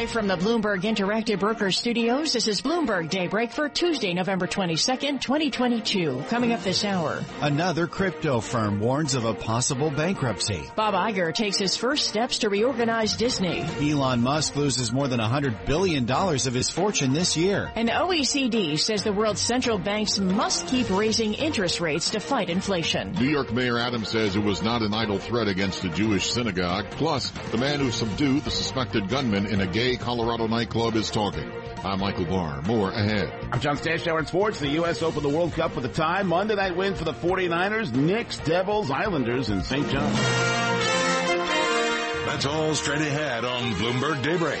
Live from the Bloomberg Interactive Brokers Studios, this is Bloomberg Daybreak for Tuesday, November 22nd, 2022. Coming up this hour. Another crypto firm warns of a possible bankruptcy. Bob Iger takes his first steps to reorganize Disney. Elon Musk loses more than $100 billion of his fortune this year. And OECD says the world's central banks must keep raising interest rates to fight inflation. New York Mayor Adams says it was not an idle threat against a Jewish synagogue. Plus, the man who subdued the suspected gunman in a gay Colorado nightclub is talking. I'm Michael Barr. More ahead. I'm John Stashower in sports. The U.S. Open the World Cup for the tie. Monday night win for the 49ers, Knicks, Devils, Islanders, and St. John. That's all straight ahead on Bloomberg Daybreak.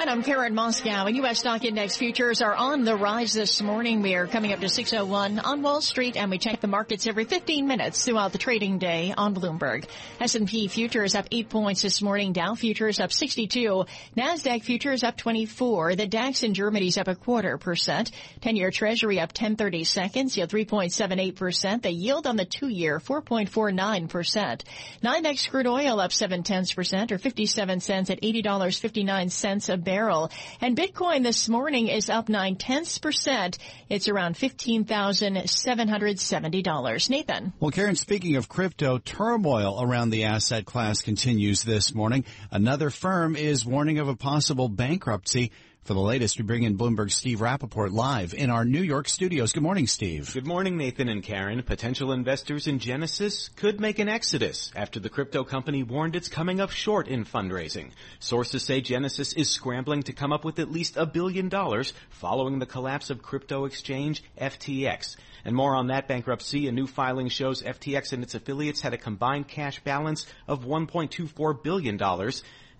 And I'm Karen Moskow. And U.S. stock index futures are on the rise this morning. We are coming up to 601 on Wall Street, and we check the markets every 15 minutes throughout the trading day on Bloomberg. S&P futures up 8 points this morning. Dow futures up 62. NASDAQ futures up 24. The DAX in Germany is up a quarter percent. 10-year Treasury up 1030 seconds, yield 3.78%. The yield on the two-year 4.49%. NYMEX crude oil up 7 tenths percent or 57 cents at $80.59 a barrel. And Bitcoin this morning is up nine tenths percent. It's around $15,770. Nathan. Well, Karen, speaking of crypto, turmoil around the asset class continues this morning. Another firm is warning of a possible bankruptcy. For the latest, we bring in Bloomberg's Steve Rappaport live in our New York studios. Good morning, Steve. Good morning, Nathan and Karen. Potential investors in Genesis could make an exodus after the crypto company warned it's coming up short in fundraising. Sources say Genesis is scrambling to come up with at least a billion dollars following the collapse of crypto exchange FTX. And more on that bankruptcy, a new filing shows FTX and its affiliates had a combined cash balance of $1.24 billion.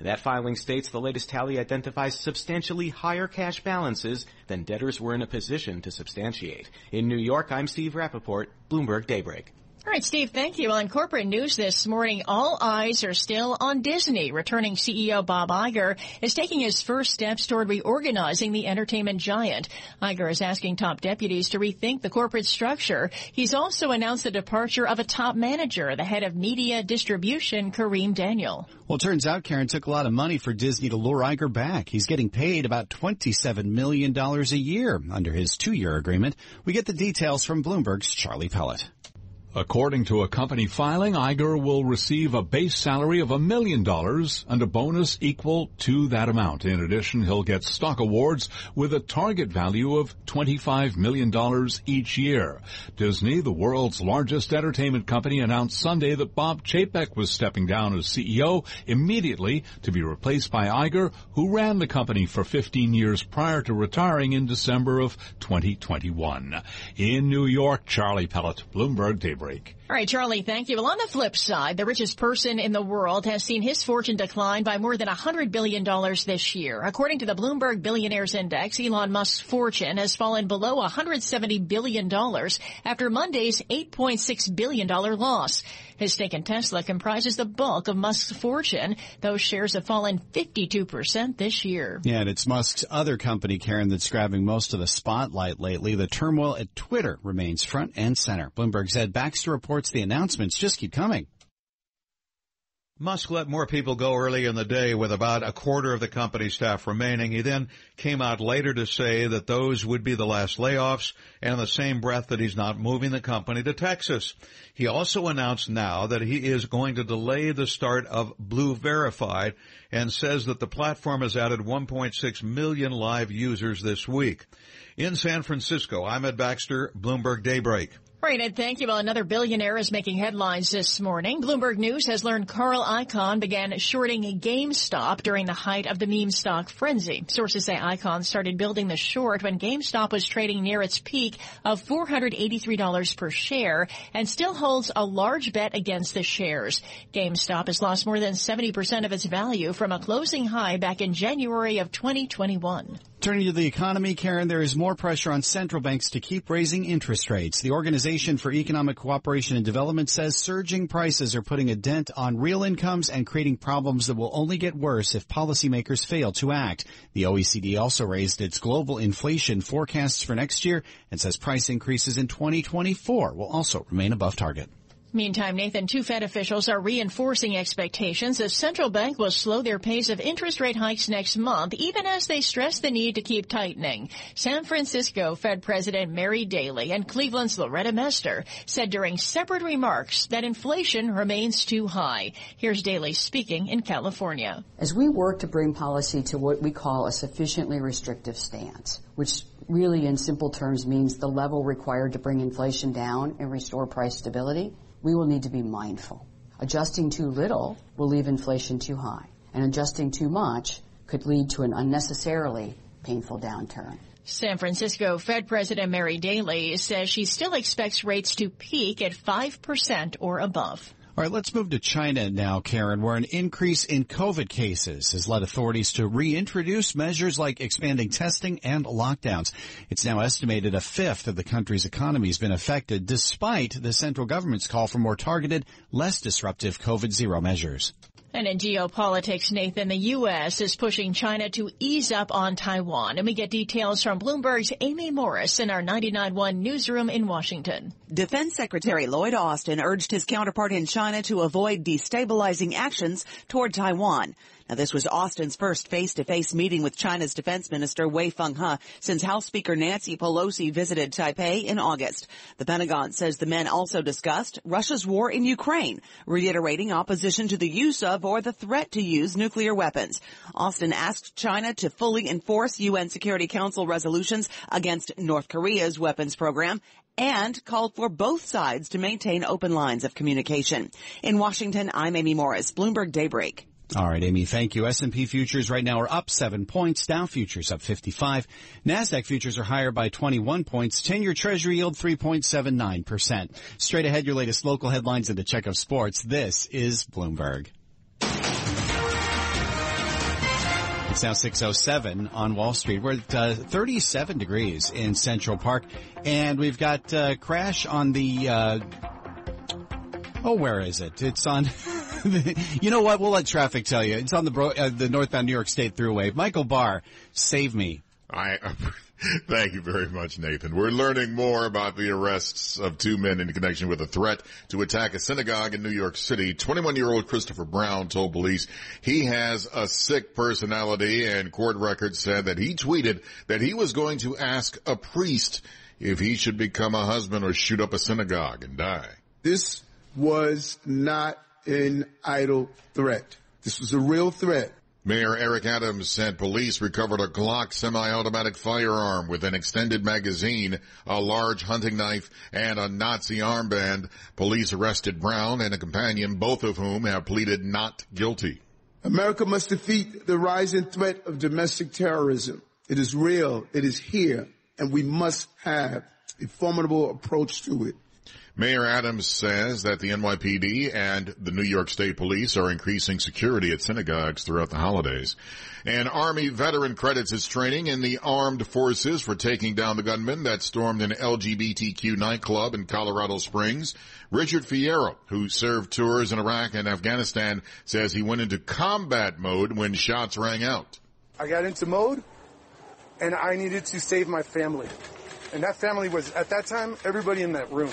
That filing states the latest tally identifies substantially higher cash balances than debtors were in a position to substantiate. In New York, I'm Steve Rappaport, Bloomberg Daybreak. All right, Steve, thank you. Well, in corporate news this morning, all eyes are still on Disney. Returning CEO Bob Iger is taking his first steps toward reorganizing the entertainment giant. Iger is asking top deputies to rethink the corporate structure. He's also announced the departure of a top manager, the head of media distribution, Kareem Daniel. Well, it turns out Karen took a lot of money for Disney to lure Iger back. He's getting paid about $27 million a year under his two-year agreement. We get the details from Bloomberg's Charlie Pellet. According to a company filing, Iger will receive a base salary of a million dollars and a bonus equal to that amount. In addition, he'll get stock awards with a target value of $25 million each year. Disney, the world's largest entertainment company, announced Sunday that Bob Chapek was stepping down as CEO immediately to be replaced by Iger, who ran the company for 15 years prior to retiring in December of 2021. In New York, Charlie Pellet, Bloomberg Daybreak. All right, Charlie, thank you. Well, on the flip side, the richest person in the world has seen his fortune decline by more than $100 billion this year. According to the Bloomberg Billionaires Index, Elon Musk's fortune has fallen below $170 billion after Monday's $8.6 billion loss. His stake in Tesla comprises the bulk of Musk's fortune. Those shares have fallen 52% this year. Yeah, and it's Musk's other company, Karen, that's grabbing most of the spotlight lately. The turmoil at Twitter remains front and center. Bloomberg's Ed Baxter reports the announcements just keep coming. Musk let more people go early in the day with about a quarter of the company staff remaining. He then came out later to say that those would be the last layoffs and in the same breath that he's not moving the company to Texas. He also announced now that he is going to delay the start of Blue Verified and says that the platform has added 1.6 million live users this week. In San Francisco, I'm Ed Baxter, Bloomberg Daybreak. Right, and thank you. Well, another billionaire is making headlines this morning. Bloomberg News has learned Carl Icahn began shorting GameStop during the height of the meme stock frenzy. Sources say Icahn started building the short when GameStop was trading near its peak of $483 per share and still holds a large bet against the shares. GameStop has lost more than 70% of its value from a closing high back in January of 2021. Turning to the economy, Karen, there is more pressure on central banks to keep raising interest rates. The Organization for Economic Cooperation and Development says surging prices are putting a dent on real incomes and creating problems that will only get worse if policymakers fail to act. The OECD also raised its global inflation forecasts for next year and says price increases in 2024 will also remain above target. Meantime, Nathan, two Fed officials are reinforcing expectations the central bank will slow their pace of interest rate hikes next month, even as they stress the need to keep tightening. San Francisco Fed President Mary Daly and Cleveland's Loretta Mester said during separate remarks that inflation remains too high. Here's Daly speaking in California. As we work to bring policy to what we call a sufficiently restrictive stance, which really in simple terms means the level required to bring inflation down and restore price stability, we will need to be mindful. Adjusting too little will leave inflation too high, and adjusting too much could lead to an unnecessarily painful downturn. San Francisco Fed President Mary Daly says she still expects rates to peak at 5% or above. All right, let's move to China now, Karen, where an increase in COVID cases has led authorities to reintroduce measures like expanding testing and lockdowns. It's now estimated a fifth of the country's economy has been affected, despite the central government's call for more targeted, less disruptive COVID zero measures. And in geopolitics, Nathan, the U.S. is pushing China to ease up on Taiwan. And we get details from Bloomberg's Amy Morris in our 99.1 newsroom in Washington. Defense Secretary Lloyd Austin urged his counterpart in China to avoid destabilizing actions toward Taiwan. Now, this was Austin's first face-to-face meeting with China's defense minister Wei Fenghe since House Speaker Nancy Pelosi visited Taipei in August. The Pentagon says the men also discussed Russia's war in Ukraine, reiterating opposition to the use of or the threat to use nuclear weapons. Austin asked China to fully enforce UN Security Council resolutions against North Korea's weapons program and called for both sides to maintain open lines of communication. In Washington, I'm Amy Morris, Bloomberg Daybreak. All right, Amy, thank you. S&P futures right now are up 7 points. Dow futures up 55. NASDAQ futures are higher by 21 points. 10-year treasury yield 3.79%. Straight ahead, your latest local headlines and a check of sports. This is Bloomberg. It's now 607 on Wall Street. We're at uh, 37 degrees in Central Park, and we've got uh, crash on the. Uh, oh, where is it? It's on. you know what? We'll let traffic tell you. It's on the bro- uh, the northbound New York State Thruway. Michael Barr, save me. I. Thank you very much, Nathan. We're learning more about the arrests of two men in connection with a threat to attack a synagogue in New York City. 21 year old Christopher Brown told police he has a sick personality and court records said that he tweeted that he was going to ask a priest if he should become a husband or shoot up a synagogue and die. This was not an idle threat. This was a real threat. Mayor Eric Adams said police recovered a Glock semi-automatic firearm with an extended magazine, a large hunting knife, and a Nazi armband. Police arrested Brown and a companion, both of whom have pleaded not guilty. America must defeat the rising threat of domestic terrorism. It is real. It is here. And we must have a formidable approach to it. Mayor Adams says that the NYPD and the New York State Police are increasing security at synagogues throughout the holidays. An Army veteran credits his training in the armed forces for taking down the gunman that stormed an LGBTQ nightclub in Colorado Springs. Richard Fierro, who served tours in Iraq and Afghanistan, says he went into combat mode when shots rang out. I got into mode and I needed to save my family. And that family was, at that time, everybody in that room.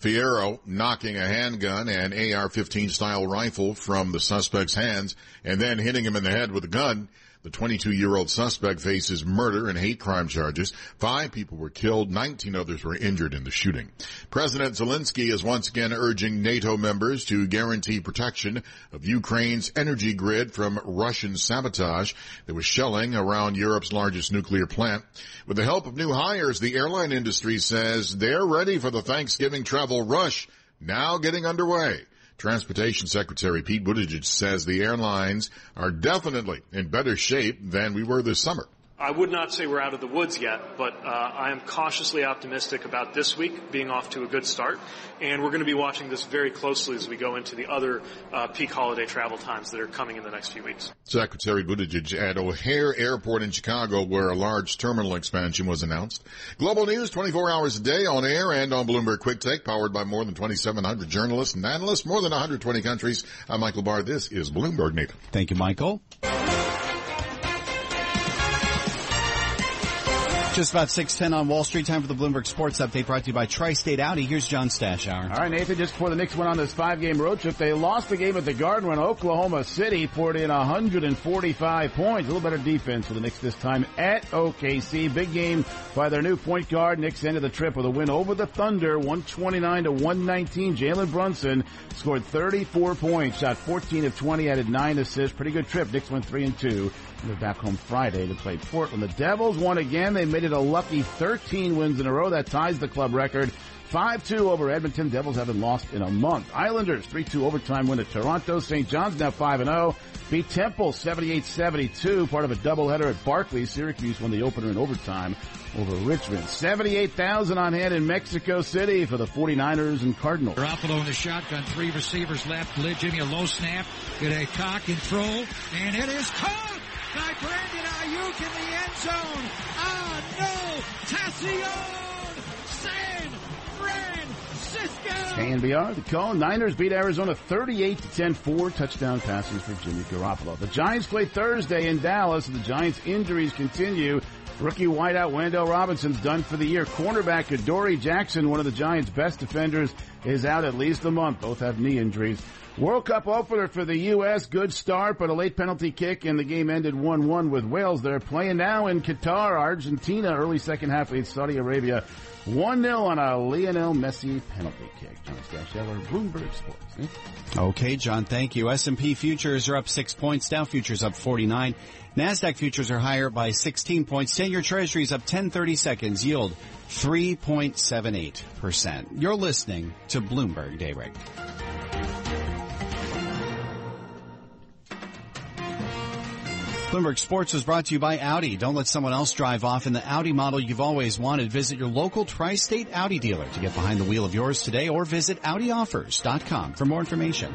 Fierro knocking a handgun and AR-15 style rifle from the suspect's hands and then hitting him in the head with a gun. The 22 year old suspect faces murder and hate crime charges. Five people were killed. 19 others were injured in the shooting. President Zelensky is once again urging NATO members to guarantee protection of Ukraine's energy grid from Russian sabotage. There was shelling around Europe's largest nuclear plant. With the help of new hires, the airline industry says they're ready for the Thanksgiving travel rush now getting underway. Transportation Secretary Pete Buttigieg says the airlines are definitely in better shape than we were this summer. I would not say we're out of the woods yet, but uh, I am cautiously optimistic about this week being off to a good start. And we're going to be watching this very closely as we go into the other uh, peak holiday travel times that are coming in the next few weeks. Secretary Buttigieg at O'Hare Airport in Chicago, where a large terminal expansion was announced. Global news 24 hours a day on air and on Bloomberg Quick Take, powered by more than 2,700 journalists and analysts, more than 120 countries. I'm Michael Barr. This is Bloomberg Nathan. Thank you, Michael. Just about 610 on Wall Street. Time for the Bloomberg Sports Update brought to you by Tri-State Audi. Here's John Stashower. All right, Nathan, just before the Knicks went on this five-game road trip, they lost the game at the Garden when Oklahoma City poured in 145 points. A little better defense for the Knicks this time at OKC. Big game by their new point guard. Knicks ended the trip with a win over the Thunder, 129 to 119. Jalen Brunson scored 34 points, shot 14 of 20, added 9 assists. Pretty good trip. Knicks went 3 and 2. They're back home Friday to play Portland. The Devils won again. They made it a lucky 13 wins in a row. That ties the club record. 5-2 over Edmonton. Devils haven't lost in a month. Islanders 3-2 overtime win at Toronto. St. John's now 5-0. Beat Temple 78-72. Part of a doubleheader at Barclays. Syracuse won the opener in overtime over Richmond. 78,000 on hand in Mexico City for the 49ers and Cardinals. Garoppolo in the shotgun. Three receivers left. Lid Jimmy a low snap. Get a cock and throw. And it is caught by Brandon Aiyuk in the end zone. Ah, no! Tacion San Francisco! KNBR, the call. Niners beat Arizona 38 to 10, four touchdown passes for Jimmy Garoppolo. The Giants play Thursday in Dallas. The Giants injuries continue. Rookie wideout Wan'Dale Robinson's done for the year. Cornerback Adoree Jackson, one of the Giants' best defenders, is out at least a month. Both have knee injuries. World Cup opener for the U.S. Good start, but a late penalty kick, and the game ended 1-1 with Wales. They're playing now in Qatar, Argentina, early second half lead Saudi Arabia. 1-0 on a Lionel Messi penalty kick. John Stashower, Bloomberg Sports. Okay, John, thank you. S&P futures are up six points. Dow futures up 49. NASDAQ futures are higher by 16 points. 10-year treasuries up 1030 seconds. Yield 3.78%. You're listening to Bloomberg Daybreak. Bloomberg Sports was brought to you by Audi. Don't let someone else drive off in the Audi model you've always wanted. Visit your local tri-state Audi dealer to get behind the wheel of yours today or visit AudiOffers.com for more information.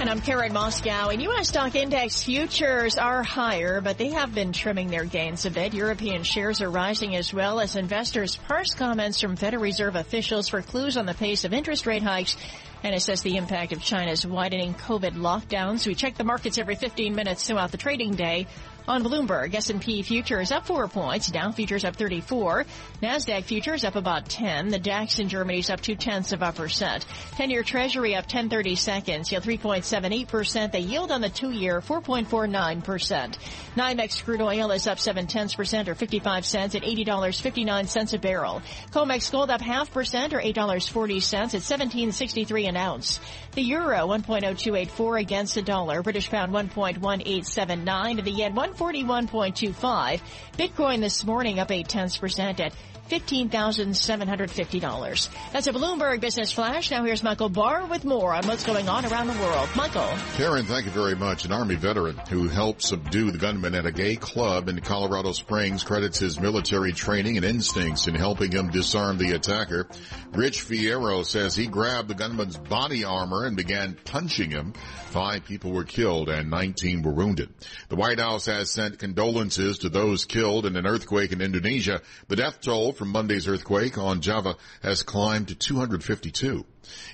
And I'm Karen Moskow. And U.S. stock index futures are higher, but they have been trimming their gains a bit. European shares are rising as well as investors parse comments from Federal Reserve officials for clues on the pace of interest rate hikes and assess the impact of China's widening COVID lockdowns. We check the markets every 15 minutes throughout the trading day. On Bloomberg, S&P futures up 4 points, Dow futures up 34, Nasdaq futures up about 10, the DAX in Germany is up 2 tenths of a percent. 10-year Treasury up 1030 seconds, yield 3.78%, the yield on the 2-year 4.49%. NYMEX crude oil is up 7 tenths percent or 55 cents at $80.59 a barrel. COMEX gold up half percent or $8.40 at 17.63 an ounce. The euro 1.0284 against the dollar, British pound 1.1879 and the yen 1 141.25. Bitcoin this morning up 8 tenths percent at $15,750. That's a Bloomberg Business Flash. Now here's Michael Barr with more on what's going on around the world. Michael. Karen, thank you very much. An Army veteran who helped subdue the gunman at a gay club in Colorado Springs credits his military training and instincts in helping him disarm the attacker. Rich Fierro says he grabbed the gunman's body armor and began punching him. Five people were killed and 19 were wounded. The White House has sent condolences to those killed in an earthquake in Indonesia. The death toll from Monday's earthquake on Java has climbed to 252.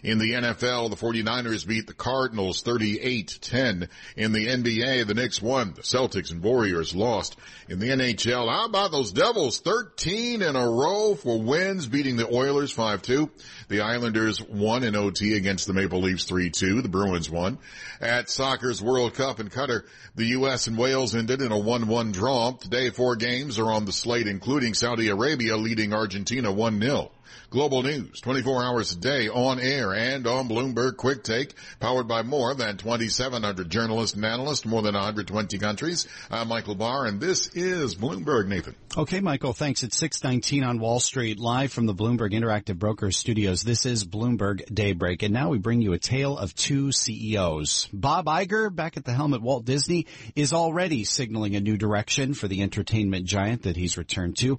In the NFL, the 49ers beat the Cardinals 38-10. In the NBA, the Knicks won. The Celtics and Warriors lost. In the NHL, how about those Devils? 13 in a row for wins, beating the Oilers 5-2. The Islanders won in OT against the Maple Leafs 3-2. The Bruins won. At soccer's World Cup in Qatar, the U.S. and Wales ended in a 1-1 draw. Today, four games are on the slate, including Saudi Arabia leading Argentina 1-0. Global news, 24 hours a day on air and on Bloomberg Quick Take, powered by more than 2,700 journalists and analysts, more than 120 countries. I'm Michael Barr, and this is Bloomberg, Nathan. Okay, Michael, thanks. It's 619 on Wall Street, live from the Bloomberg Interactive Brokers studios. This is Bloomberg Daybreak, and now we bring you a tale of two CEOs. Bob Iger, back at the helm at Walt Disney, is already signaling a new direction for the entertainment giant that he's returned to.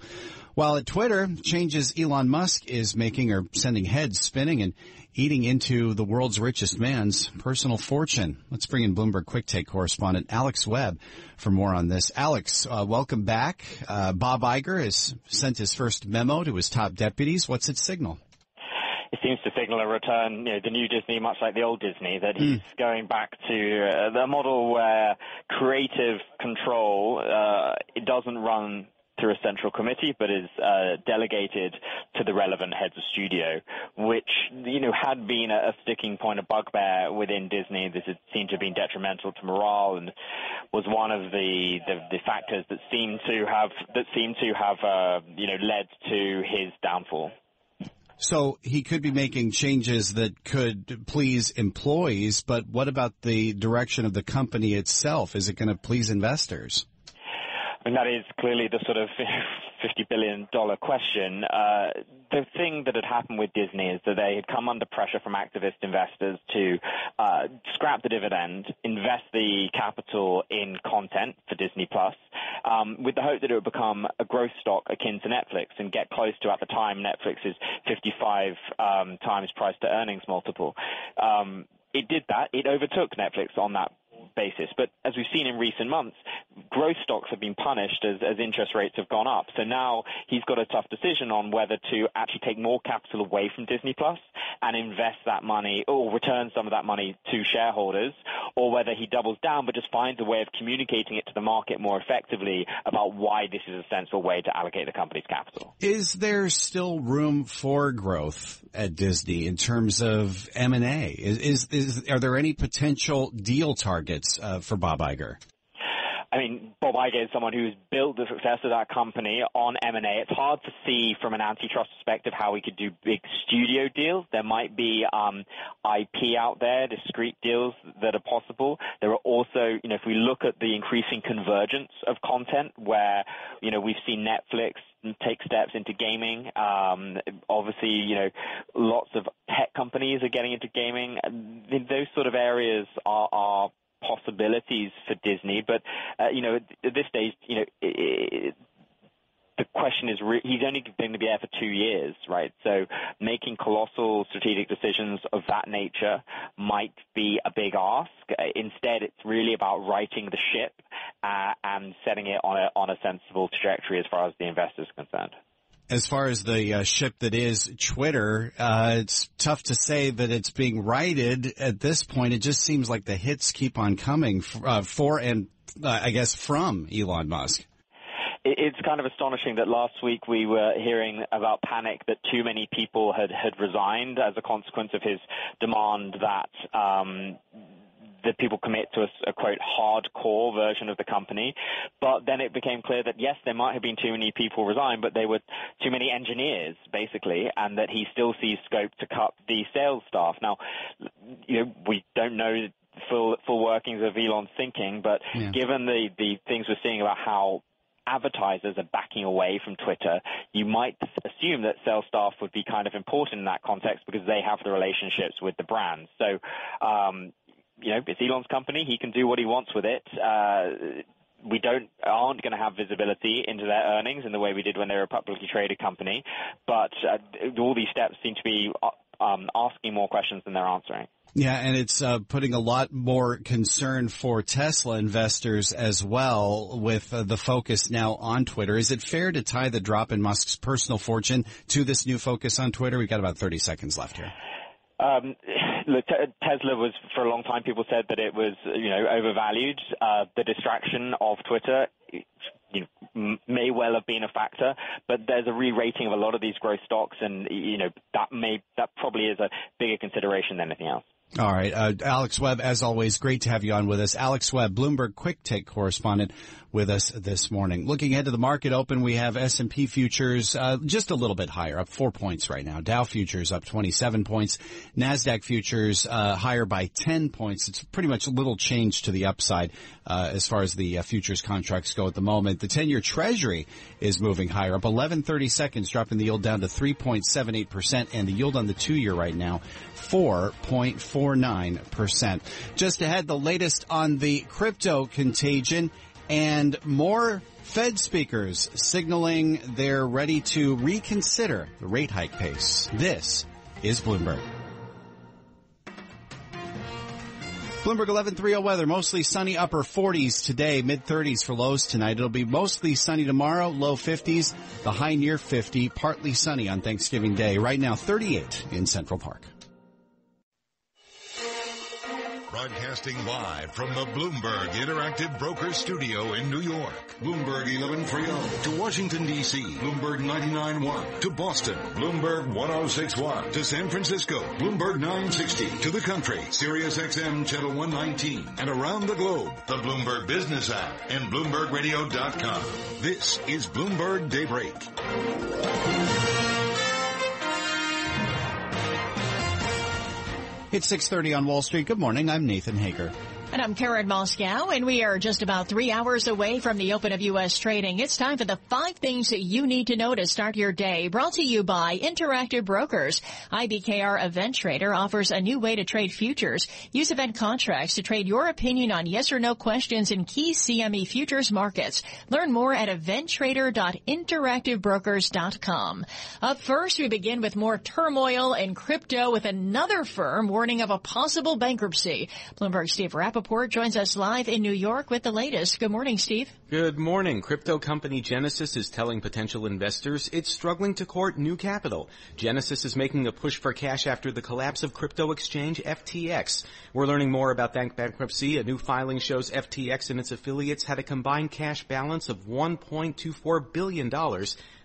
While at Twitter, changes Elon Musk is making are sending heads spinning and eating into the world's richest man's personal fortune. Let's bring in Bloomberg Quick Take correspondent Alex Webb for more on this. Alex, uh, welcome back. Uh, Bob Iger has sent his first memo to his top deputies. What's its signal? it seems to signal a return, you know, the new Disney, much like the old Disney, that he's mm. going back to uh, the model where creative control uh, it doesn't run through a central committee, but is uh, delegated to the relevant heads of studio, which you know had been a, sticking point, a bugbear within Disney. This had seemed to have been detrimental to morale, and was one of the, the, the factors that seemed to have that seemed to have uh, you know led to his downfall. So he could be making changes that could please employees, but what about the direction of the company itself? Is it going to please investors? That is clearly the sort of $50 billion question. Uh, the thing that had happened with Disney is that they had come under pressure from activist investors to uh, scrap the dividend, invest the capital in content for Disney Plus, um, with the hope that it would become a growth stock akin to Netflix and get close to, at the time, Netflix's 55 um, times price to earnings multiple. Um, it did that. It overtook Netflix on that basis. But as we've seen in recent months, growth stocks have been punished as, as interest rates have gone up. So now he's got a tough decision on whether to actually take more capital away from Disney Plus and invest that money or return some of that money to shareholders, or whether he doubles down but just finds a way of communicating it to the market more effectively about why this is a sensible way to allocate the company's capital. Is there still room for growth at Disney in terms of M&A? Is, is, is are there any potential deal targets uh, for Bob Iger? I mean, Bob Iger is someone who's built the success of that company on M&A. It's hard to see from an antitrust perspective how we could do big studio deals. There might be um, IP out there, discrete deals that are possible. There are also, you know, if we look at the increasing convergence of content where, you know, we've seen Netflix take steps into gaming. Um, obviously, you know, lots of tech companies are getting into gaming. Those sort of areas are, are possibilities for Disney. But uh, you know, at this stage, you know. The question is, re- he's only going to be there for two years, right? So making colossal strategic decisions of that nature might be a big ask. Instead, it's really about righting the ship uh, and setting it on a on a sensible trajectory as far as the investors concerned as far as the uh, ship that is Twitter, uh, it's tough to say that it's being righted at this point. It just seems like the hits keep on coming uh, for and uh, I guess from Elon Musk. It's kind of astonishing that last week we were hearing about panic that too many people had, had resigned as a consequence of his demand that um, that people commit to a, a, quote hardcore version of the company. But then it became clear that yes, there might have been too many people resign, but they were too many engineers basically, and that he still sees scope to cut the sales staff. Now, you know, we don't know full full workings of Elon's thinking, but yeah. given the the things we're seeing about how advertisers are backing away from Twitter, you might assume that sales staff would be kind of important in that context because they have the relationships with the brands. So, um, you know, it's Elon's company. He can do what he wants with it. Uh, we don't aren't going to have visibility into their earnings in the way we did when they were a publicly traded company. But uh, all these steps seem to be uh, um, asking more questions than they're answering. Yeah, and it's uh, putting a lot more concern for Tesla investors as well with uh, the focus now on Twitter. Is it fair to tie the drop in Musk's personal fortune to this new focus on Twitter? We've got about 30 seconds left here. Um, Tesla was for a long time. People said that it was, you know, overvalued. Uh, the distraction of Twitter you know, may well have been a factor, but there's a re-rating of a lot of these growth stocks, and you know that may that probably is a bigger consideration than anything else. All right. Uh, Alex Webb, as always, great to have you on with us. Alex Webb, Bloomberg Quick Take correspondent with us this morning. Looking ahead to the market open, we have S&P futures uh, just a little bit higher, up four points right now. Dow futures up 27 points. NASDAQ futures uh, higher by 10 points. It's pretty much a little change to the upside uh, as far as the uh, futures contracts go at the moment. The 10-year Treasury is moving higher, up 11.30 seconds, dropping the yield down to 3.78%, and the yield on the two-year right now, 4.49%. Just ahead, the latest on the crypto contagion and more Fed speakers signaling they're ready to reconsider the rate hike pace. This is Bloomberg. Bloomberg 1130 weather, mostly sunny upper 40s today, mid 30s for lows tonight. It'll be mostly sunny tomorrow, low 50s, the high near 50, partly sunny on Thanksgiving Day. Right now 38 in Central Park. Broadcasting live from the Bloomberg Interactive Broker Studio in New York. Bloomberg 1130 to Washington, D.C. Bloomberg 99.1 to Boston. Bloomberg 1061 to San Francisco. Bloomberg 960 to the country. Sirius XM Channel 119 and around the globe. The Bloomberg Business app and BloombergRadio.com. This is Bloomberg Daybreak. It's 6:30 on Wall Street. Good morning. I'm Nathan Hager. And I'm Karen Moskow, and we are just about three hours away from the open of U.S. trading. It's time for the five things that you need to know to start your day. Brought to you by Interactive Brokers. IBKR Event Trader offers a new way to trade futures. Use event contracts to trade your opinion on yes or no questions in key CME futures markets. Learn more at eventtrader.interactivebrokers.com. Up first, we begin with more turmoil in crypto with another firm warning of a possible bankruptcy. Bloomberg Steve Rapp Rappaport joins us live in New York with the latest. Good morning, Steve. Good morning. Crypto company Genesis is telling potential investors it's struggling to court new capital. Genesis is making a push for cash after the collapse of crypto exchange FTX. We're learning more about that bankruptcy. A new filing shows FTX and its affiliates had a combined cash balance of $1.24 billion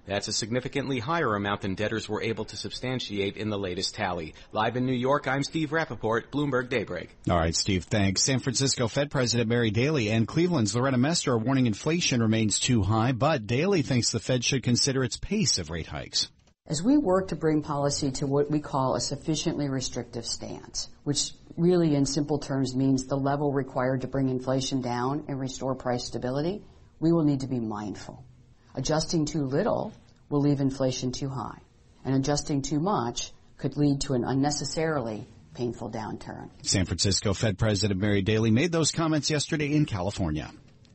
that's a significantly higher amount than debtors were able to substantiate in the latest tally. Live in New York, I'm Steve Rappaport, Bloomberg Daybreak. All right, Steve, thanks. San Francisco Fed President Mary Daly and Cleveland's Loretta Mester are warning inflation remains too high, but Daly thinks the Fed should consider its pace of rate hikes. As we work to bring policy to what we call a sufficiently restrictive stance, which really in simple terms means the level required to bring inflation down and restore price stability, we will need to be mindful. Adjusting too little will leave inflation too high, and adjusting too much could lead to an unnecessarily painful downturn. San Francisco Fed President Mary Daly made those comments yesterday in California.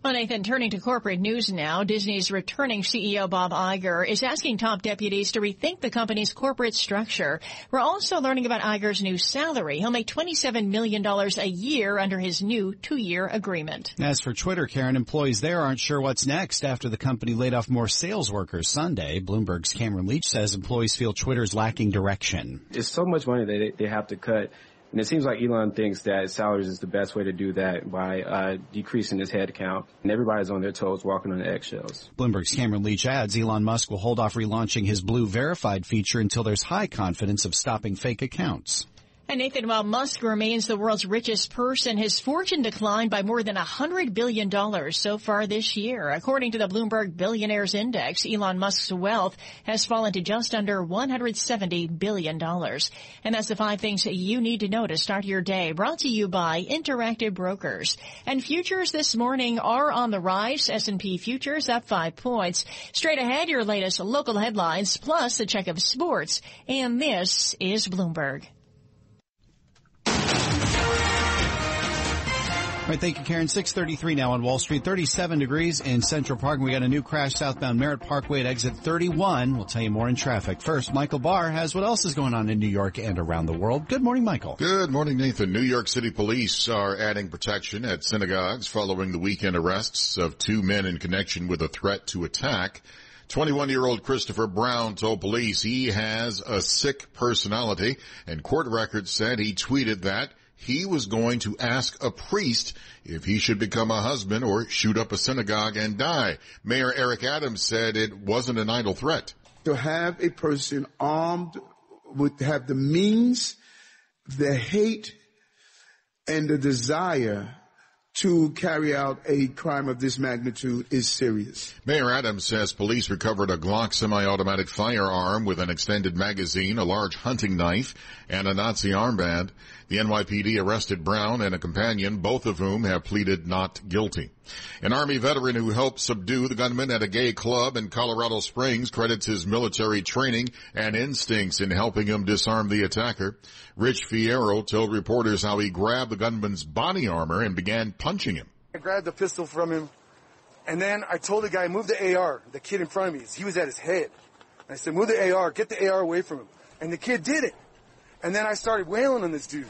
Well, Nathan, turning to corporate news now, Disney's returning CEO Bob Iger is asking top deputies to rethink the company's corporate structure. We're also learning about Iger's new salary. He'll make $27 million a year under his new two-year agreement. As for Twitter, Karen, employees there aren't sure what's next after the company laid off more sales workers Sunday. Bloomberg's Cameron Leach says employees feel Twitter's lacking direction. It's so much money that they have to cut and it seems like Elon thinks that salaries is the best way to do that by uh, decreasing his headcount. And everybody's on their toes, walking on eggshells. Bloomberg's Cameron Leach adds Elon Musk will hold off relaunching his Blue Verified feature until there's high confidence of stopping fake accounts. And Nathan, while Musk remains the world's richest person, his fortune declined by more than $100 billion so far this year. According to the Bloomberg Billionaires Index, Elon Musk's wealth has fallen to just under $170 billion. And that's the five things you need to know to start your day. Brought to you by Interactive Brokers. And futures this morning are on the rise. S&P futures up five points. Straight ahead, your latest local headlines, plus a check of sports. And this is Bloomberg. All right, thank you, Karen. 633 now on Wall Street, 37 degrees in Central Park. and We got a new crash southbound Merritt Parkway at exit 31. We'll tell you more in traffic. First, Michael Barr has what else is going on in New York and around the world. Good morning, Michael. Good morning, Nathan. New York City police are adding protection at synagogues following the weekend arrests of two men in connection with a threat to attack. 21 year old Christopher Brown told police he has a sick personality and court records said he tweeted that he was going to ask a priest if he should become a husband or shoot up a synagogue and die. Mayor Eric Adams said it wasn't an idle threat. To have a person armed would have the means, the hate, and the desire to carry out a crime of this magnitude is serious. Mayor Adams says police recovered a Glock semi-automatic firearm with an extended magazine, a large hunting knife, and a Nazi armband. The NYPD arrested Brown and a companion, both of whom have pleaded not guilty. An Army veteran who helped subdue the gunman at a gay club in Colorado Springs credits his military training and instincts in helping him disarm the attacker. Rich Fierro told reporters how he grabbed the gunman's body armor and began punching him. I grabbed the pistol from him, and then I told the guy, move the AR, the kid in front of me. He was at his head. I said, move the AR, get the AR away from him. And the kid did it. And then I started wailing on this dude.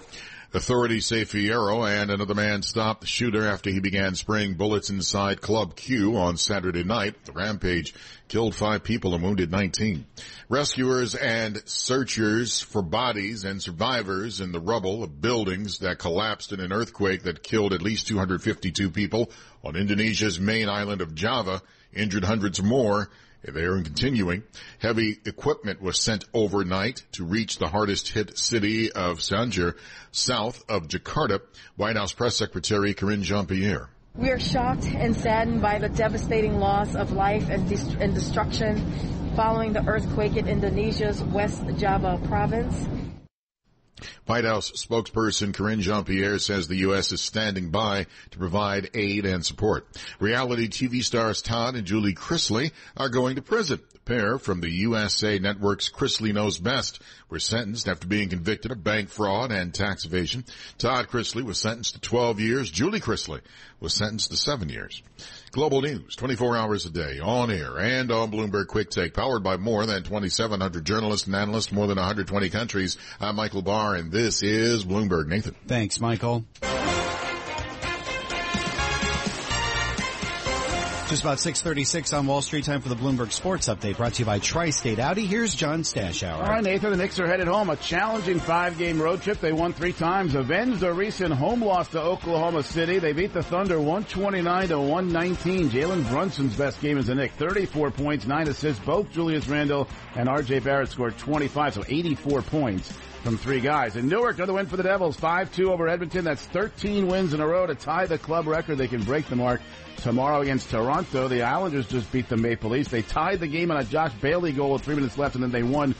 Authorities say Fierro and another man stopped the shooter after he began spraying bullets inside Club Q on Saturday night. The rampage killed five people and wounded 19. Rescuers and searchers for bodies and survivors in the rubble of buildings that collapsed in an earthquake that killed at least 252 people on Indonesia's main island of Java, injured hundreds more they are continuing. Heavy equipment was sent overnight to reach the hardest hit city of Cianjur, south of Jakarta. White House Press Secretary Karine Jean-Pierre. We are shocked and saddened by the devastating loss of life and, dest- and destruction following the earthquake in Indonesia's West Java province. White House spokesperson Karine Jean-Pierre says the U.S. is standing by to provide aid and support. Reality TV stars Todd and Julie Chrisley are going to prison. The pair from the USA Network's Chrisley Knows Best were sentenced after being convicted of bank fraud and tax evasion. Todd Chrisley was sentenced to 12 years. Julie Chrisley was sentenced to seven years. Global news, 24 hours a day, on air and on Bloomberg Quick Take, powered by more than 2,700 journalists and analysts, more than 120 countries. I'm Michael Barr, and this is Bloomberg. Nathan. Thanks, Michael. Just about 636 on Wall Street. Time for the Bloomberg Sports Update brought to you by Tri-State Audi. Here's John Stashower. All right, Nathan. The Knicks are headed home. A challenging five-game road trip. They won three times. Avenged a recent home loss to Oklahoma City. They beat the Thunder 129 to 119. Jalen Brunson's best game as a Knick. 34 points, 9 assists. Both Julius Randle and R.J. Barrett scored 25, so 84 points from three guys. In Newark, another win for the Devils. 5-2 over Edmonton. That's 13 wins in a row to tie the club record. They can break the mark tomorrow against Toronto. The Islanders just beat the Maple Leafs. They tied the game on a Josh Bailey goal with three minutes left, and then they won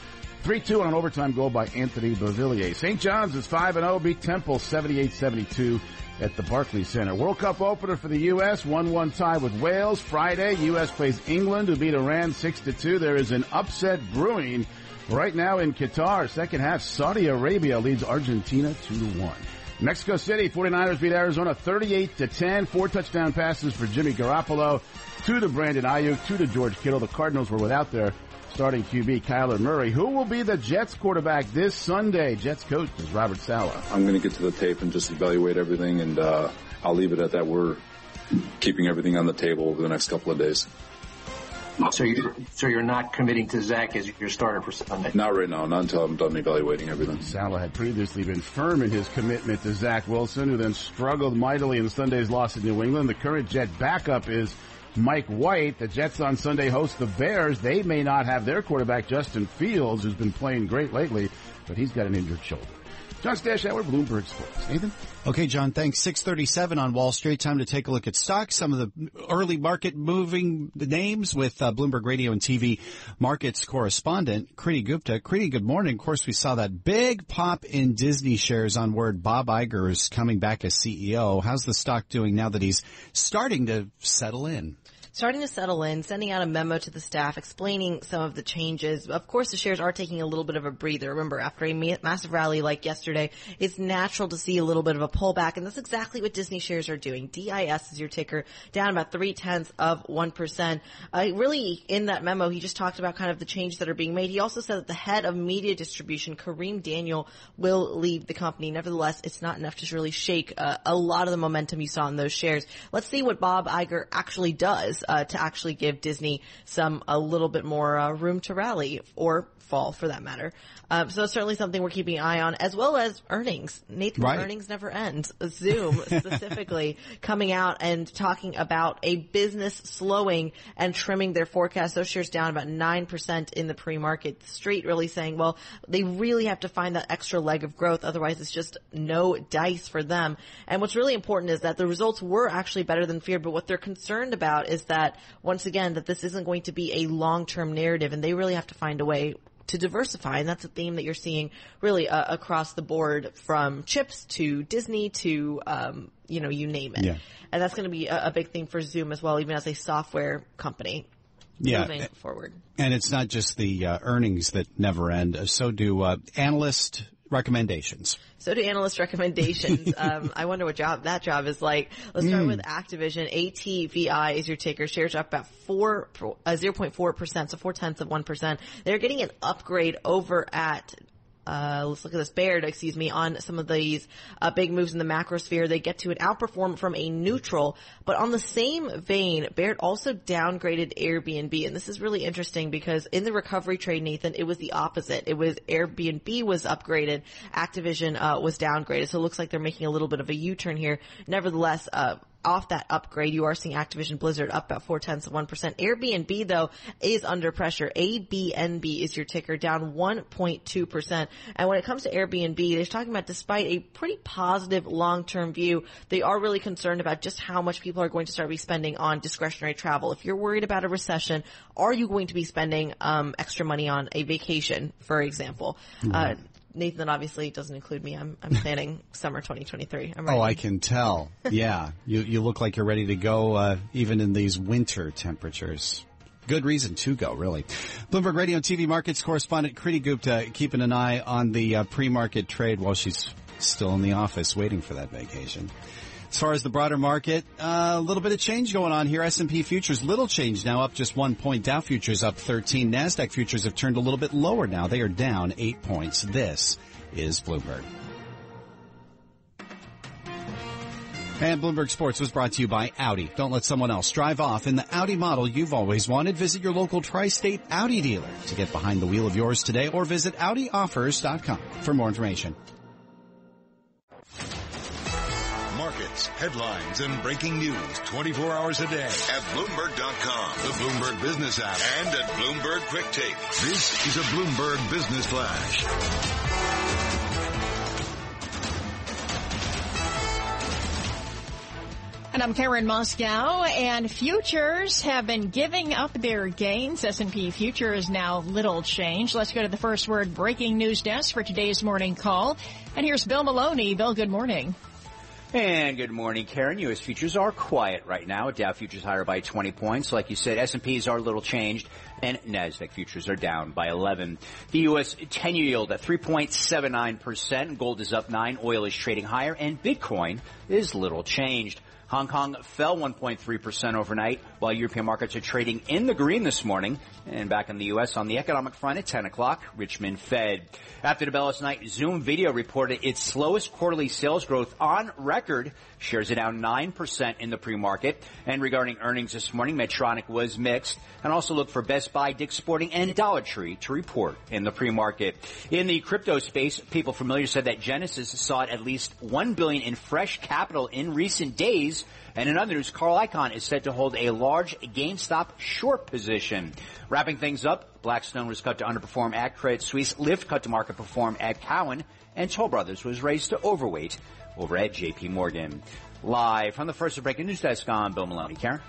3-2 on an overtime goal by Anthony Beauvillier. St. John's is 5-0, beat Temple 78-72 at the Barclays Center. World Cup opener for the U.S. 1-1 tie with Wales. Friday, U.S. plays England, who beat Iran 6-2. There is an upset brewing right now in Qatar. Second half, Saudi Arabia leads Argentina 2 to 1. Mexico City 49ers beat Arizona 38 to 10. Four touchdown passes for Jimmy Garoppolo, two to Brandon Aiyuk, two to George Kittle. The Cardinals were without their starting QB Kyler Murray. Who will be the Jets quarterback this Sunday? Jets coach is Robert Saleh. I'm going to get to the tape and just evaluate everything, and uh, I'll leave it at that. We're keeping everything on the table over the next couple of days. So you're, so you're not committing to Zach as your starter for Sunday? Not right now, not until I'm done evaluating everything. Saleh had previously been firm in his commitment to Zach Wilson, who then struggled mightily in Sunday's loss in New England. The current Jet backup is Mike White. The Jets on Sunday host the Bears. They may not have their quarterback, Justin Fields, who's been playing great lately, but he's got an injured shoulder. John Stashower, Bloomberg Sports. Nathan? Okay, John, thanks. 637 on Wall Street. Time to take a look at stocks. Some of the early market moving names with uh, Bloomberg Radio and TV markets correspondent, Kriti Gupta. Kriti, good morning. Of course, we saw that big pop in Disney shares on word Bob Iger is coming back as CEO. How's the stock doing now that he's starting to settle in? Starting to settle in, sending out a memo to the staff explaining some of the changes. Of course, the shares are taking a little bit of a breather. Remember, after a massive rally like yesterday, it's natural to see a little bit of a pullback, and that's exactly what Disney shares are doing. DIS is your ticker, down about three tenths of 1%. Uh, really, in that memo, he just talked about kind of the changes that are being made. He also said that the head of media distribution, Kareem Daniel, will leave the company. Nevertheless, it's not enough to really shake uh, a lot of the momentum you saw in those shares. Let's see what Bob Iger actually does uh, to actually give Disney some a little bit more uh, room to rally or fall for that matter. Um, so it's certainly something we're keeping an eye on, as well as earnings. Nathan, Right. earnings never end. Zoom specifically coming out and talking about a business slowing and trimming their forecast. Those shares down about 9% in the pre-market. Street really saying, well, they really have to find that extra leg of growth. Otherwise it's just no dice for them. And what's really important is that the results were actually better than feared, but what they're concerned about is that once again, that this isn't going to be a long-term narrative and they really have to find a way to diversify, and that's a theme that you're seeing really uh, across the board, from chips to Disney to um, you know you name it. Yeah. And that's going to be a, a big thing for Zoom as well, even as a software company. Yeah. moving forward. And it's not just the uh, earnings that never end. So do uh, analyst recommendations. So do analyst recommendations. um, I wonder what job that job is like. Let's start Mm. with Activision. ATVI is your ticker. Shares up about four, uh, 0.4 percent, so four tenths of one percent. They're getting an upgrade over at. Uh, let's look at this. Baird, excuse me, on some of these uh, big moves in the macrosphere. They get to an outperform from a neutral, but on the same vein, Baird also downgraded Airbnb, and this is really interesting because in the recovery trade, Nathan, it was the opposite. It was Airbnb was upgraded, Activision uh, was downgraded. So it looks like they're making a little bit of a U-turn here. Nevertheless, uh, off that upgrade, you are seeing Activision Blizzard up about four tenths of one percent. Airbnb though is under pressure. ABNB is your ticker, down one point two percent. And when it comes to Airbnb, they're talking about despite a pretty positive long term view, they are really concerned about just how much people are going to start be spending on discretionary travel. If you're worried about a recession, are you going to be spending um, extra money on a vacation, for example? Uh, Nathan, obviously doesn't include me. I'm, I'm planning summer 2023. I'm ready. Oh, I can tell. Yeah, you you look like you're ready to go, uh, even in these winter temperatures. Good reason to go, really. Bloomberg Radio and TV markets correspondent Kriti Gupta keeping an eye on the uh, pre-market trade while she's still in the office waiting for that vacation. As far as the broader market, uh, a little bit of change going on here. S&P futures, little change now, up just one point. Dow futures up 13. NASDAQ futures have turned a little bit lower now. They are down eight points. This is Bloomberg. And Bloomberg Sports was brought to you by Audi. Don't let someone else drive off in the Audi model you've always wanted. Visit your local tri-state Audi dealer to get behind the wheel of yours today or visit AudiOffers.com for more information. Headlines, and breaking news 24 hours a day at Bloomberg.com, the Bloomberg Business app, and at Bloomberg Quick Take. This is a Bloomberg Business Flash. And I'm Karen Moskow, and futures have been giving up their gains. S&P futures now little change. Let's go to the first word breaking news desk for today's morning call. And here's Bill Maloney. Bill, good morning. And good morning, Karen. U.S. futures are quiet right now. Dow futures higher by 20 points. Like you said, S&Ps are little changed, and Nasdaq futures are down by 11. The U.S. 10-year yield at 3.79%. Gold is up 9. Oil is trading higher, and Bitcoin is little changed. Hong Kong fell 1.3% overnight, while European markets are trading in the green this morning. And back in the U.S. on the economic front at 10 o'clock, Richmond Fed. After the bell last night, Zoom Video reported its slowest quarterly sales growth on record. Shares are down 9% in the pre-market. And regarding earnings this morning, Medtronic was mixed. And also look for Best Buy, Dick's Sporting, and Dollar Tree to report in the pre-market. In the crypto space, people familiar said that Genesis sought at least $1 billion in fresh capital in recent days. And in other news, Carl Icahn is said to hold a large GameStop short position. Wrapping things up, Blackstone was cut to underperform at Credit Suisse, Lyft cut to market perform at Cowen, and Toll Brothers was raised to overweight over at JP Morgan. Live from the first of breaking news desk on Bill Maloney. Karen?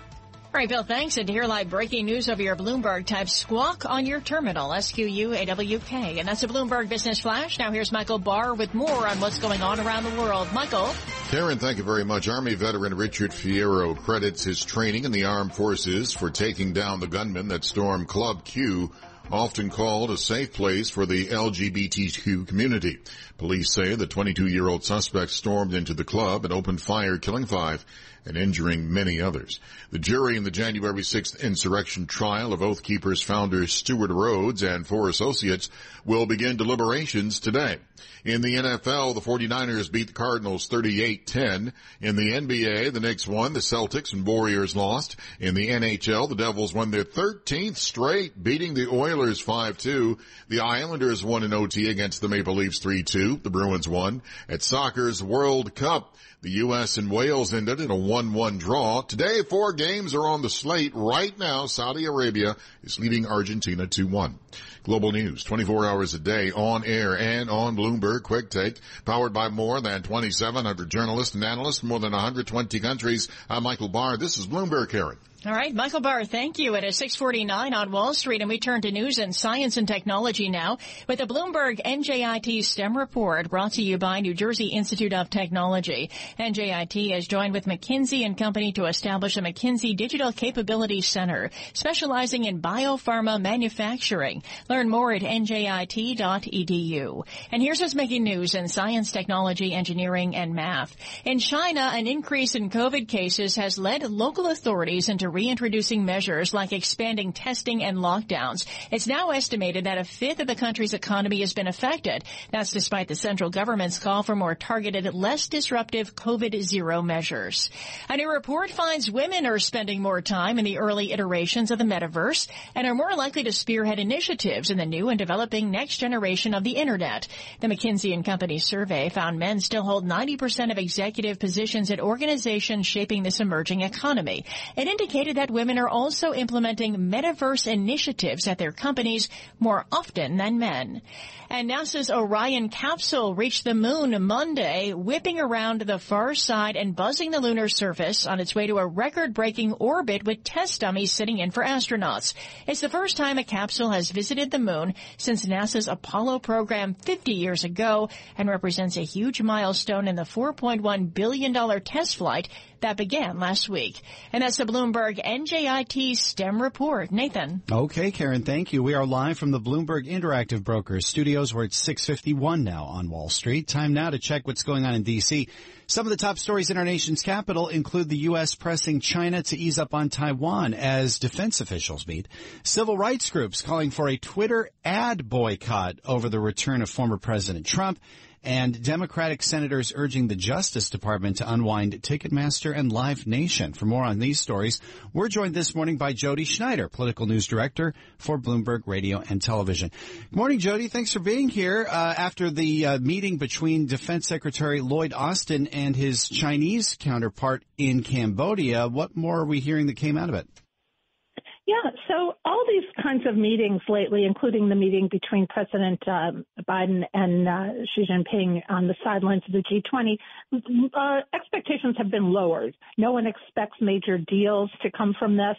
All right, Bill, thanks. And to hear live breaking news over your Bloomberg, type squawk on your terminal, S-Q-U-A-W-K. And that's a Bloomberg Business Flash. Now here's Michael Barr with more on what's going on around the world. Michael. Karen, thank you very much. Army veteran Richard Fierro credits his training in the armed forces for taking down the gunman that stormed Club Q often called a safe place for the LGBTQ community. Police say the 22-year-old suspect stormed into the club and opened fire, killing five and injuring many others. The jury in the January 6th insurrection trial of Oath Keepers founder Stewart Rhodes and four associates will begin deliberations today. In the NFL, the 49ers beat the Cardinals 38-10. In the NBA, the Knicks won, the Celtics and Warriors lost. In the NHL, the Devils won their 13th straight, beating the Oilers 5-2. The Islanders won in OT against the Maple Leafs 3-2. The Bruins won. At soccer's World Cup, the U.S. and Wales ended in a 1-1 draw. Today, four games are on the slate. Right now, Saudi Arabia is leading Argentina 2-1. Global news, 24 hours a day, on air and on Bloomberg Quick Take, powered by more than 2,700 journalists and analysts from more than 120 countries. I'm Michael Barr. This is Bloomberg, Karen. All right, Michael Barr, thank you. It is 649 on Wall Street, and we turn to news and science and technology now with the Bloomberg NJIT STEM report brought to you by New Jersey Institute of Technology. NJIT has joined with McKinsey and Company to establish a McKinsey Digital Capability Center specializing in biopharma manufacturing. Learn more at njit.edu. And here's what's making news in science, technology, engineering, and math. In China, an increase in COVID cases has led local authorities into reintroducing measures like expanding testing and lockdowns. It's now estimated that a fifth of the country's economy has been affected. That's despite the central government's call for more targeted, less disruptive COVID zero measures. A new report finds women are spending more time in the early iterations of the metaverse and are more likely to spearhead initiatives in the new and developing next generation of the internet. The McKinsey and Company survey found men still hold 90% of executive positions at organizations shaping this emerging economy. It indicated that women are also implementing metaverse initiatives at their companies more often than men. And NASA's Orion capsule reached the moon Monday, whipping around the far side and buzzing the lunar surface on its way to a record-breaking orbit with test dummies sitting in for astronauts. It's the first time a capsule has visited the moon since NASA's Apollo program 50 years ago and represents a huge milestone in the $4.1 billion test flight that began last week. And that's the Bloomberg NJIT STEM report. Nathan. Okay, Karen, thank you. We are live from the Bloomberg Interactive Brokers studios where it's 651 now on Wall Street. Time now to check what's going on in D.C. Some of the top stories in our nation's capital include the U.S. pressing China to ease up on Taiwan as defense officials meet. Civil rights groups calling for a Twitter ad boycott over the return of former President Trump and Democratic senators urging the Justice Department to unwind Ticketmaster and Live Nation. For more on these stories, we're joined this morning by Jodi Schneider, political news director for Bloomberg Radio and Television. Good morning, Jodi. Thanks for being here uh, after the uh, meeting between Defense Secretary Lloyd Austin and his Chinese counterpart in Cambodia. What more are we hearing that came out of it? So all these kinds of meetings lately, including the meeting between President uh, Biden and uh, Xi Jinping on the sidelines of the G20, uh, expectations have been lowered. No one expects major deals to come from this,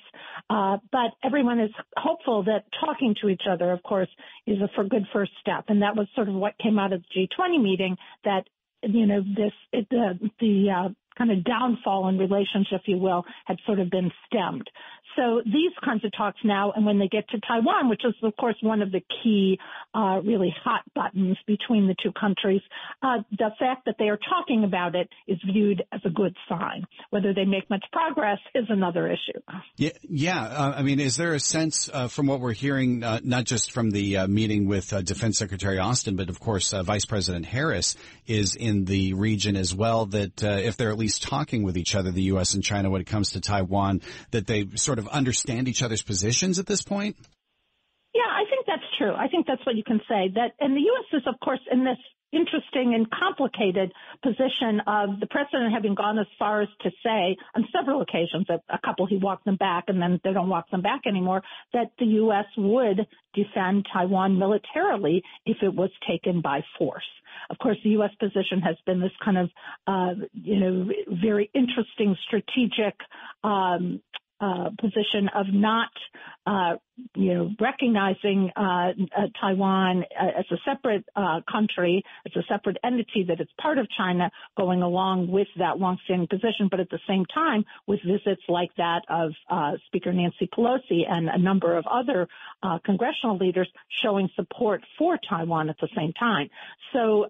uh, but everyone is hopeful that talking to each other, of course, is a for good first step. And that was sort of what came out of the G20 meeting that you know this it, the the uh, kind of downfall in relationship, if you will, had sort of been stemmed. So these kinds of talks now, and when they get to Taiwan, which is of course one of the key, uh, really hot buttons between the two countries, uh, the fact that they are talking about it is viewed as a good sign. Whether they make much progress is another issue. Yeah, yeah. Uh, I mean, is there a sense uh, from what we're hearing, uh, not just from the uh, meeting with Defense Secretary Austin, but of course Vice President Harris is in the region as well, that if they're least talking with each other, the U.S. and China, when it comes to Taiwan, that they sort of understand each other's positions at this point? Yeah, I think that's true. I think that's what you can say. That and the U.S. is, of course, in this interesting and complicated position of the president having gone as far as to say on several occasions, a, a couple he walked them back and then they don't walk them back anymore, that the U.S. would defend Taiwan militarily if it was taken by force. Of course, the U.S. position has been this kind of, uh, you know, very interesting strategic um, uh, position of not uh, you know, recognizing uh, uh, Taiwan as a separate uh, country, as a separate entity that is part of China, going along with that longstanding position, but at the same time, with visits like that of uh, Speaker Nancy Pelosi and a number of other uh, congressional leaders showing support for Taiwan at the same time. So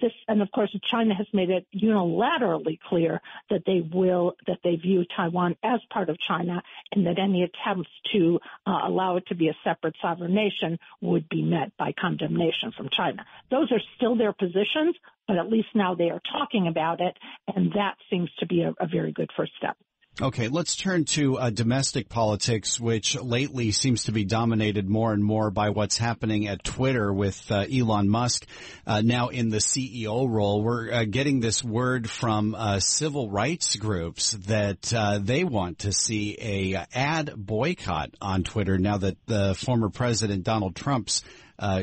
this, and of course, China has made it unilaterally clear that they will, that they view Taiwan as part of China, and that any attempts to allow it to be a separate sovereign nation would be met by condemnation from China. Those are still their positions, but at least now they are talking about it, and that seems to be a, a very good first step. Okay, let's turn to uh, domestic politics, which lately seems to be dominated more and more by what's happening at Twitter with uh, Elon Musk uh, now in the CEO role. We're uh, getting this word from uh, civil rights groups that uh, they want to see a ad boycott on Twitter now that the former president Donald Trump's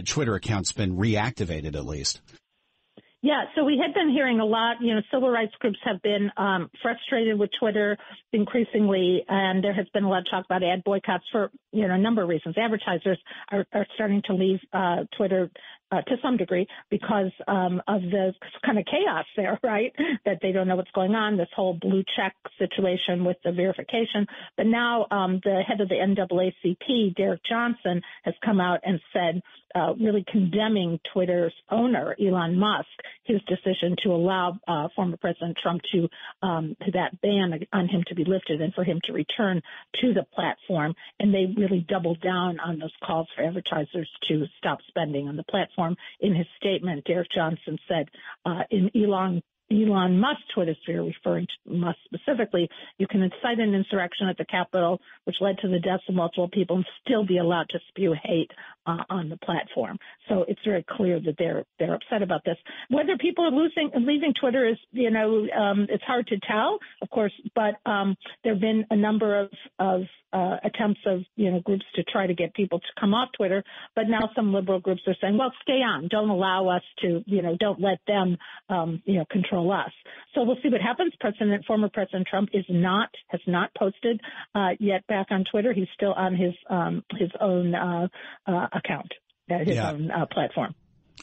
Twitter account's been reactivated, at least. Yeah, so we had been hearing a lot. You know, civil rights groups have been um, frustrated with Twitter increasingly, and there has been a lot of talk about ad boycotts for you know a number of reasons. Advertisers are, are starting to leave uh, Twitter uh, to some degree because um, of the kind of chaos there, right? That they don't know what's going on. This whole blue check situation with the verification. But now um, the head of the NAACP, Derek Johnson, has come out and said uh, really condemning Twitter's owner, Elon Musk, his decision to allow uh, former President Trump to um, that ban on him to be lifted and for him to return to the platform. And they really doubled down on those calls for advertisers to stop spending on the platform. In his statement, Derek Johnson said, uh, in Elon Elon Musk Twitter sphere, referring to Musk specifically, you can incite an insurrection at the Capitol, which led to the deaths of multiple people, and still be allowed to spew hate uh, on the platform. So it's very clear that they're they're upset about this. Whether people are losing leaving Twitter is you know um, it's hard to tell, of course, but um, there have been a number of of uh, attempts of you know groups to try to get people to come off Twitter, but now some liberal groups are saying, well, stay on, don't allow us to you know don't let them um, you know control us. So we'll see what happens. President former President Trump is not has not posted uh, yet back on Twitter. He's still on his um, his own uh, uh account, uh, his yeah. own uh, platform.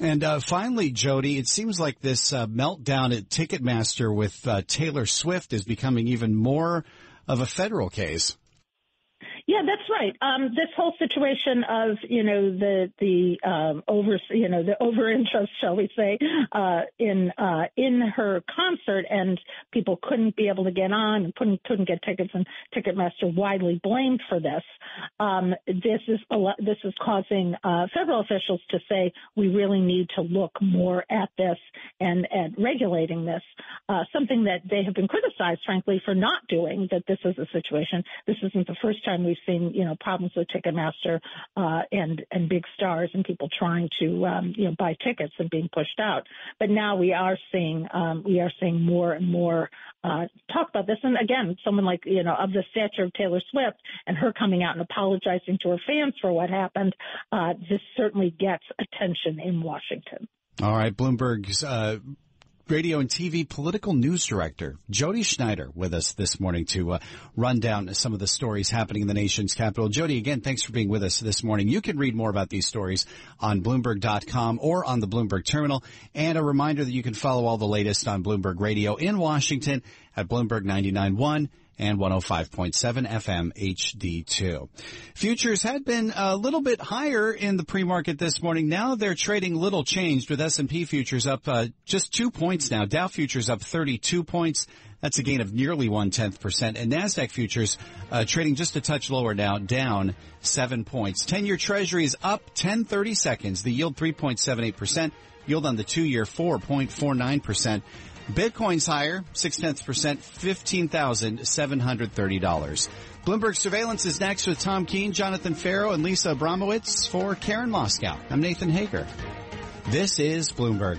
And uh, finally, Jodi, it seems like this uh, meltdown at Ticketmaster with uh, Taylor Swift is becoming even more of a federal case. Yeah, that's right. Um, this whole situation of you know the the um, over you know the over interest, shall we say, uh, in uh, in her concert, and people couldn't be able to get on and couldn't couldn't get tickets, and Ticketmaster widely blamed for this. Um, this is this is causing uh, federal officials to say we really need to look more at this and at regulating this. Uh, something that they have been criticized, frankly, for not doing. That this is a situation. This isn't the first time we've seen, you know, problems with Ticketmaster uh, and and big stars and people trying to, um, you know, buy tickets and being pushed out. But now we are seeing um, we are seeing more and more uh, talk about this. And again, someone like you know of the stature of Taylor Swift and her coming out and apologizing to her fans for what happened, uh, this certainly gets attention in Washington. All right, Bloomberg's uh, radio and TV political news director, Jodi Schneider, with us this morning to uh, run down some of the stories happening in the nation's capital. Jodi, again, thanks for being with us this morning. You can read more about these stories on Bloomberg.com or on the Bloomberg terminal. And a reminder that you can follow all the latest on Bloomberg Radio in Washington at Bloomberg 99.1 and 105.7 FM HD2. Futures had been a little bit higher in the pre-market this morning. Now they're trading little changed with S&P futures up uh, just two points now. Dow futures up 32 points. That's a gain of nearly one tenth percent. And NASDAQ futures uh, trading just a touch lower now, down seven points. 10 year treasury is up 10 30 seconds. The yield 3.78%. Yield on the two year 4.49%. Bitcoin's higher, six tenths percent, $15,730. Bloomberg Surveillance is next with Tom Keene, Jonathan Ferro, and Lisa Abramowicz for Karen Moskow. I'm Nathan Hager. This is Bloomberg.